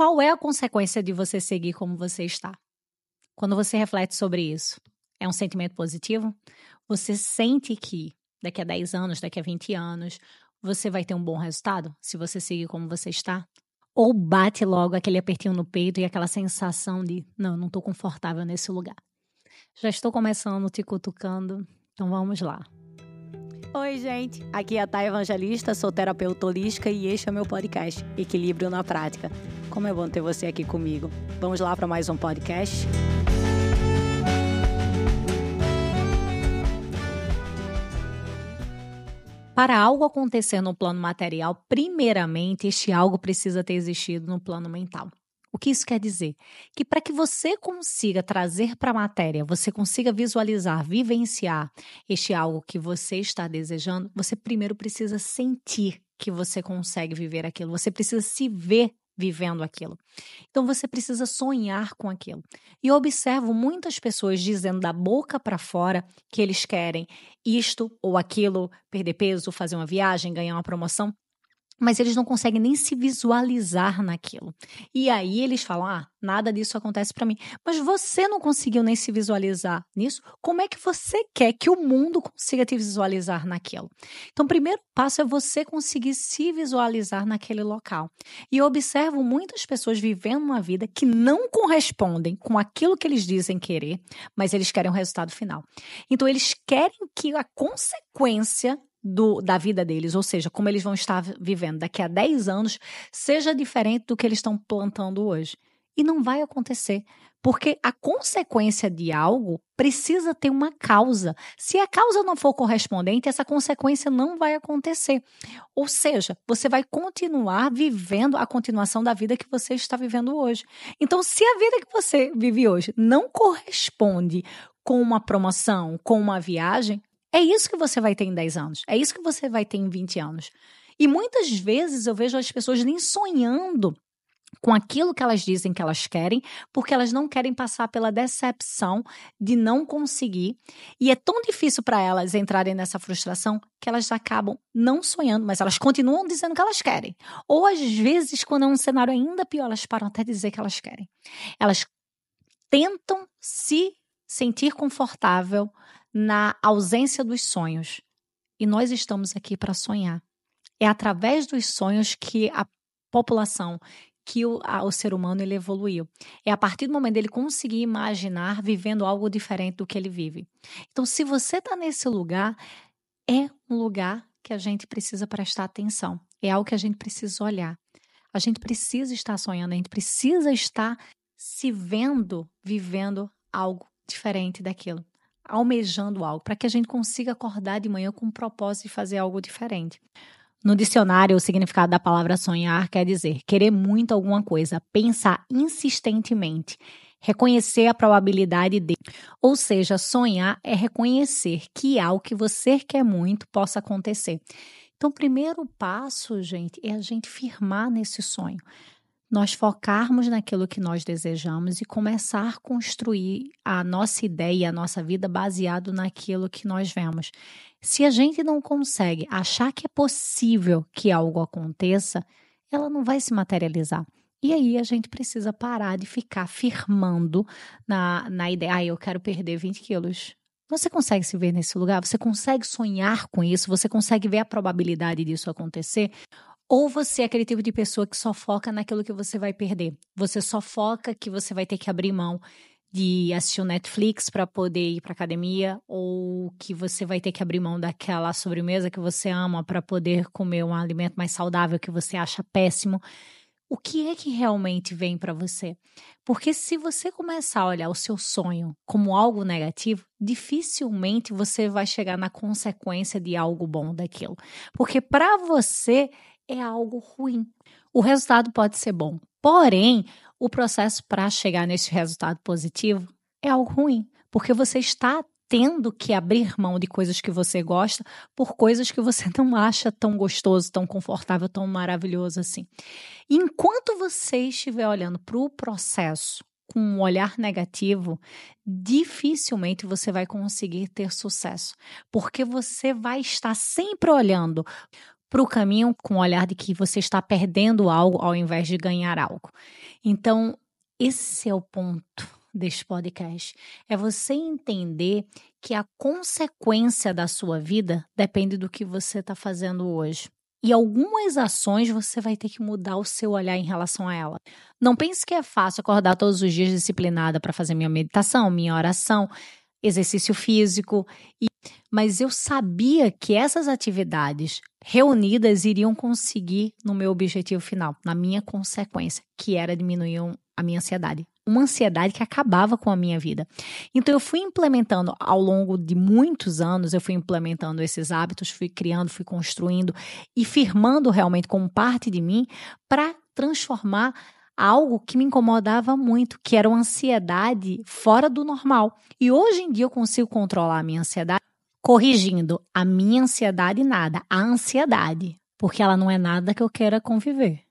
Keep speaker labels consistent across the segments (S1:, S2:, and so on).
S1: Qual é a consequência de você seguir como você está? Quando você reflete sobre isso, é um sentimento positivo? Você sente que daqui a 10 anos, daqui a 20 anos, você vai ter um bom resultado se você seguir como você está? Ou bate logo aquele apertinho no peito e aquela sensação de, não, não estou confortável nesse lugar. Já estou começando te cutucando, então vamos lá. Oi, gente. Aqui é a Thay Evangelista, sou terapeuta holística e este é o meu podcast, Equilíbrio na Prática. Como é bom ter você aqui comigo. Vamos lá para mais um podcast? Para algo acontecer no plano material, primeiramente, este algo precisa ter existido no plano mental. O que isso quer dizer? Que para que você consiga trazer para a matéria, você consiga visualizar, vivenciar este algo que você está desejando, você primeiro precisa sentir que você consegue viver aquilo, você precisa se ver vivendo aquilo. Então você precisa sonhar com aquilo. E eu observo muitas pessoas dizendo da boca para fora que eles querem isto ou aquilo, perder peso, fazer uma viagem, ganhar uma promoção, mas eles não conseguem nem se visualizar naquilo. E aí eles falam: ah, nada disso acontece para mim. Mas você não conseguiu nem se visualizar nisso. Como é que você quer que o mundo consiga te visualizar naquilo? Então, o primeiro passo é você conseguir se visualizar naquele local. E eu observo muitas pessoas vivendo uma vida que não correspondem com aquilo que eles dizem querer, mas eles querem o resultado final. Então, eles querem que a consequência do, da vida deles, ou seja, como eles vão estar vivendo daqui a 10 anos, seja diferente do que eles estão plantando hoje. E não vai acontecer, porque a consequência de algo precisa ter uma causa. Se a causa não for correspondente, essa consequência não vai acontecer. Ou seja, você vai continuar vivendo a continuação da vida que você está vivendo hoje. Então, se a vida que você vive hoje não corresponde com uma promoção, com uma viagem, é isso que você vai ter em 10 anos. É isso que você vai ter em 20 anos. E muitas vezes eu vejo as pessoas nem sonhando com aquilo que elas dizem que elas querem, porque elas não querem passar pela decepção de não conseguir. E é tão difícil para elas entrarem nessa frustração que elas acabam não sonhando, mas elas continuam dizendo que elas querem. Ou às vezes, quando é um cenário ainda pior, elas param até de dizer que elas querem. Elas tentam se sentir confortável na ausência dos sonhos. E nós estamos aqui para sonhar. É através dos sonhos que a população, que o, a, o ser humano ele evoluiu. É a partir do momento dele conseguir imaginar vivendo algo diferente do que ele vive. Então, se você está nesse lugar, é um lugar que a gente precisa prestar atenção. É algo que a gente precisa olhar. A gente precisa estar sonhando, a gente precisa estar se vendo, vivendo algo diferente daquilo almejando algo, para que a gente consiga acordar de manhã com o propósito de fazer algo diferente. No dicionário, o significado da palavra sonhar quer dizer querer muito alguma coisa, pensar insistentemente, reconhecer a probabilidade de. Ou seja, sonhar é reconhecer que algo que você quer muito possa acontecer. Então, o primeiro passo, gente, é a gente firmar nesse sonho nós focarmos naquilo que nós desejamos e começar a construir a nossa ideia, a nossa vida baseado naquilo que nós vemos. Se a gente não consegue achar que é possível que algo aconteça, ela não vai se materializar. E aí a gente precisa parar de ficar firmando na, na ideia, ah, eu quero perder 20 quilos. Você consegue se ver nesse lugar? Você consegue sonhar com isso? Você consegue ver a probabilidade disso acontecer? Ou você é aquele tipo de pessoa que só foca naquilo que você vai perder. Você só foca que você vai ter que abrir mão de assistir o Netflix para poder ir para academia ou que você vai ter que abrir mão daquela sobremesa que você ama para poder comer um alimento mais saudável que você acha péssimo. O que é que realmente vem para você? Porque se você começar a olhar o seu sonho como algo negativo, dificilmente você vai chegar na consequência de algo bom daquilo. Porque para você é algo ruim. O resultado pode ser bom, porém, o processo para chegar nesse resultado positivo é algo ruim, porque você está tendo que abrir mão de coisas que você gosta por coisas que você não acha tão gostoso, tão confortável, tão maravilhoso assim. Enquanto você estiver olhando para o processo com um olhar negativo, dificilmente você vai conseguir ter sucesso, porque você vai estar sempre olhando para o caminho com o olhar de que você está perdendo algo ao invés de ganhar algo. Então, esse é o ponto deste podcast. É você entender que a consequência da sua vida depende do que você está fazendo hoje. E algumas ações você vai ter que mudar o seu olhar em relação a ela. Não pense que é fácil acordar todos os dias disciplinada para fazer minha meditação, minha oração, exercício físico. E... Mas eu sabia que essas atividades reunidas iriam conseguir no meu objetivo final, na minha consequência, que era diminuir a minha ansiedade uma ansiedade que acabava com a minha vida. Então eu fui implementando ao longo de muitos anos, eu fui implementando esses hábitos, fui criando, fui construindo e firmando realmente como parte de mim para transformar algo que me incomodava muito, que era uma ansiedade fora do normal. E hoje em dia eu consigo controlar a minha ansiedade corrigindo a minha ansiedade nada, a ansiedade, porque ela não é nada que eu queira conviver.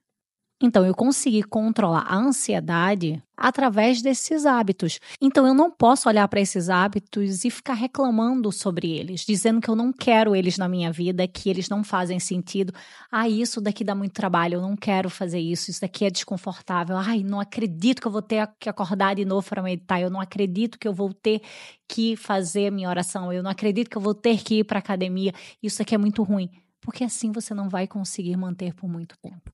S1: Então, eu consegui controlar a ansiedade através desses hábitos. Então, eu não posso olhar para esses hábitos e ficar reclamando sobre eles, dizendo que eu não quero eles na minha vida, que eles não fazem sentido. Ah, isso daqui dá muito trabalho, eu não quero fazer isso, isso daqui é desconfortável. Ai, não acredito que eu vou ter que acordar de novo para meditar, eu não acredito que eu vou ter que fazer minha oração, eu não acredito que eu vou ter que ir para academia. Isso daqui é muito ruim, porque assim você não vai conseguir manter por muito tempo.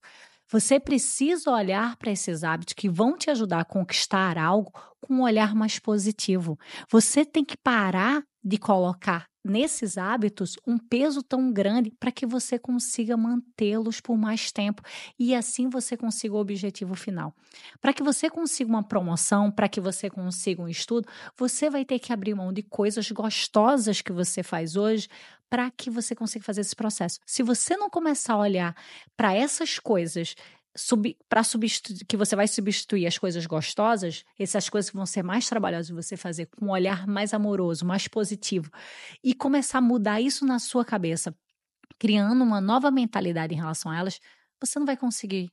S1: Você precisa olhar para esses hábitos que vão te ajudar a conquistar algo com um olhar mais positivo. Você tem que parar de colocar nesses hábitos um peso tão grande para que você consiga mantê-los por mais tempo e assim você consiga o objetivo final. Para que você consiga uma promoção, para que você consiga um estudo, você vai ter que abrir mão de coisas gostosas que você faz hoje para que você consiga fazer esse processo. Se você não começar a olhar para essas coisas sub, para substituir que você vai substituir as coisas gostosas, essas coisas que vão ser mais trabalhosas você fazer com um olhar mais amoroso, mais positivo e começar a mudar isso na sua cabeça, criando uma nova mentalidade em relação a elas, você não vai conseguir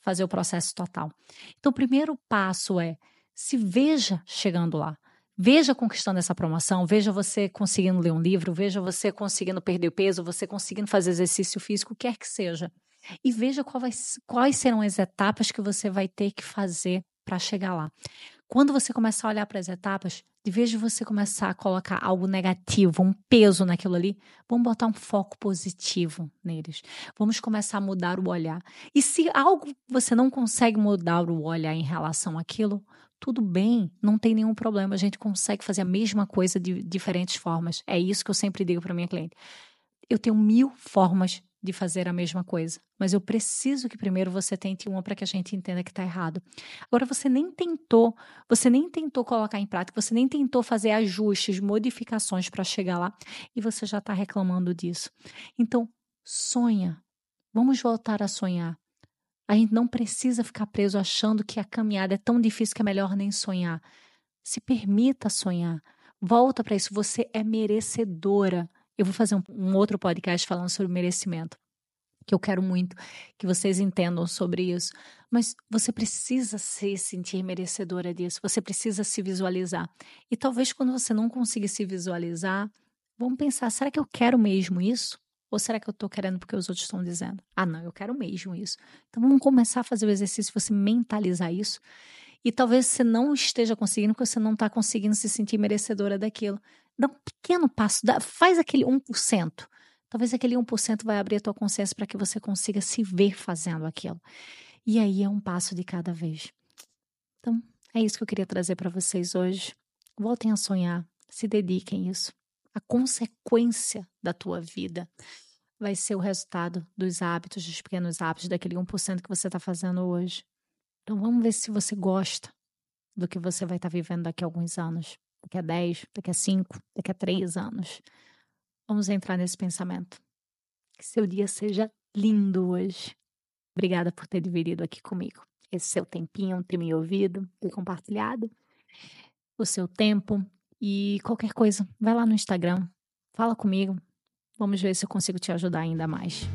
S1: fazer o processo total. Então, o primeiro passo é se veja chegando lá. Veja conquistando essa promoção, veja você conseguindo ler um livro, veja você conseguindo perder peso, você conseguindo fazer exercício físico, quer que seja. E veja vai, quais serão as etapas que você vai ter que fazer para chegar lá. Quando você começar a olhar para as etapas, de vez de você começar a colocar algo negativo, um peso naquilo ali, vamos botar um foco positivo neles. Vamos começar a mudar o olhar. E se algo você não consegue mudar o olhar em relação àquilo, tudo bem, não tem nenhum problema. A gente consegue fazer a mesma coisa de diferentes formas. É isso que eu sempre digo para minha cliente. Eu tenho mil formas de fazer a mesma coisa, mas eu preciso que primeiro você tente uma para que a gente entenda que está errado. Agora você nem tentou, você nem tentou colocar em prática, você nem tentou fazer ajustes, modificações para chegar lá e você já está reclamando disso. Então sonha, vamos voltar a sonhar. A gente não precisa ficar preso achando que a caminhada é tão difícil que é melhor nem sonhar. Se permita sonhar. Volta para isso. Você é merecedora. Eu vou fazer um, um, outro podcast falando sobre merecimento, que eu quero muito que vocês entendam sobre isso. Mas você precisa se sentir merecedora disso. Você precisa se visualizar. E talvez quando você não conseguir se visualizar, vamos pensar: será que eu quero mesmo isso? Ou será que eu estou querendo porque os outros estão dizendo? Ah, não, eu quero mesmo isso. Então vamos começar a fazer o exercício, você mentalizar isso. E talvez você não esteja conseguindo porque você não está conseguindo se sentir merecedora daquilo. Dá um pequeno passo, dá, faz aquele 1%. Talvez aquele 1% vai abrir a tua consciência para que você consiga se ver fazendo aquilo. E aí é um passo de cada vez. Então, é isso que eu queria trazer para vocês hoje. Voltem a sonhar, se dediquem a isso. A consequência da tua vida vai ser o resultado dos hábitos, dos pequenos hábitos, daquele 1% que você está fazendo hoje. Então vamos ver se você gosta do que você vai estar tá vivendo daqui a alguns anos, daqui a 10, daqui a 5, daqui a 3 anos. Vamos entrar nesse pensamento. Que seu dia seja lindo hoje. Obrigada por ter dividido aqui comigo esse seu tempinho, ter me ouvido, ter compartilhado o seu tempo. E qualquer coisa, vai lá no Instagram, fala comigo, Vamos ver se eu consigo te ajudar ainda mais.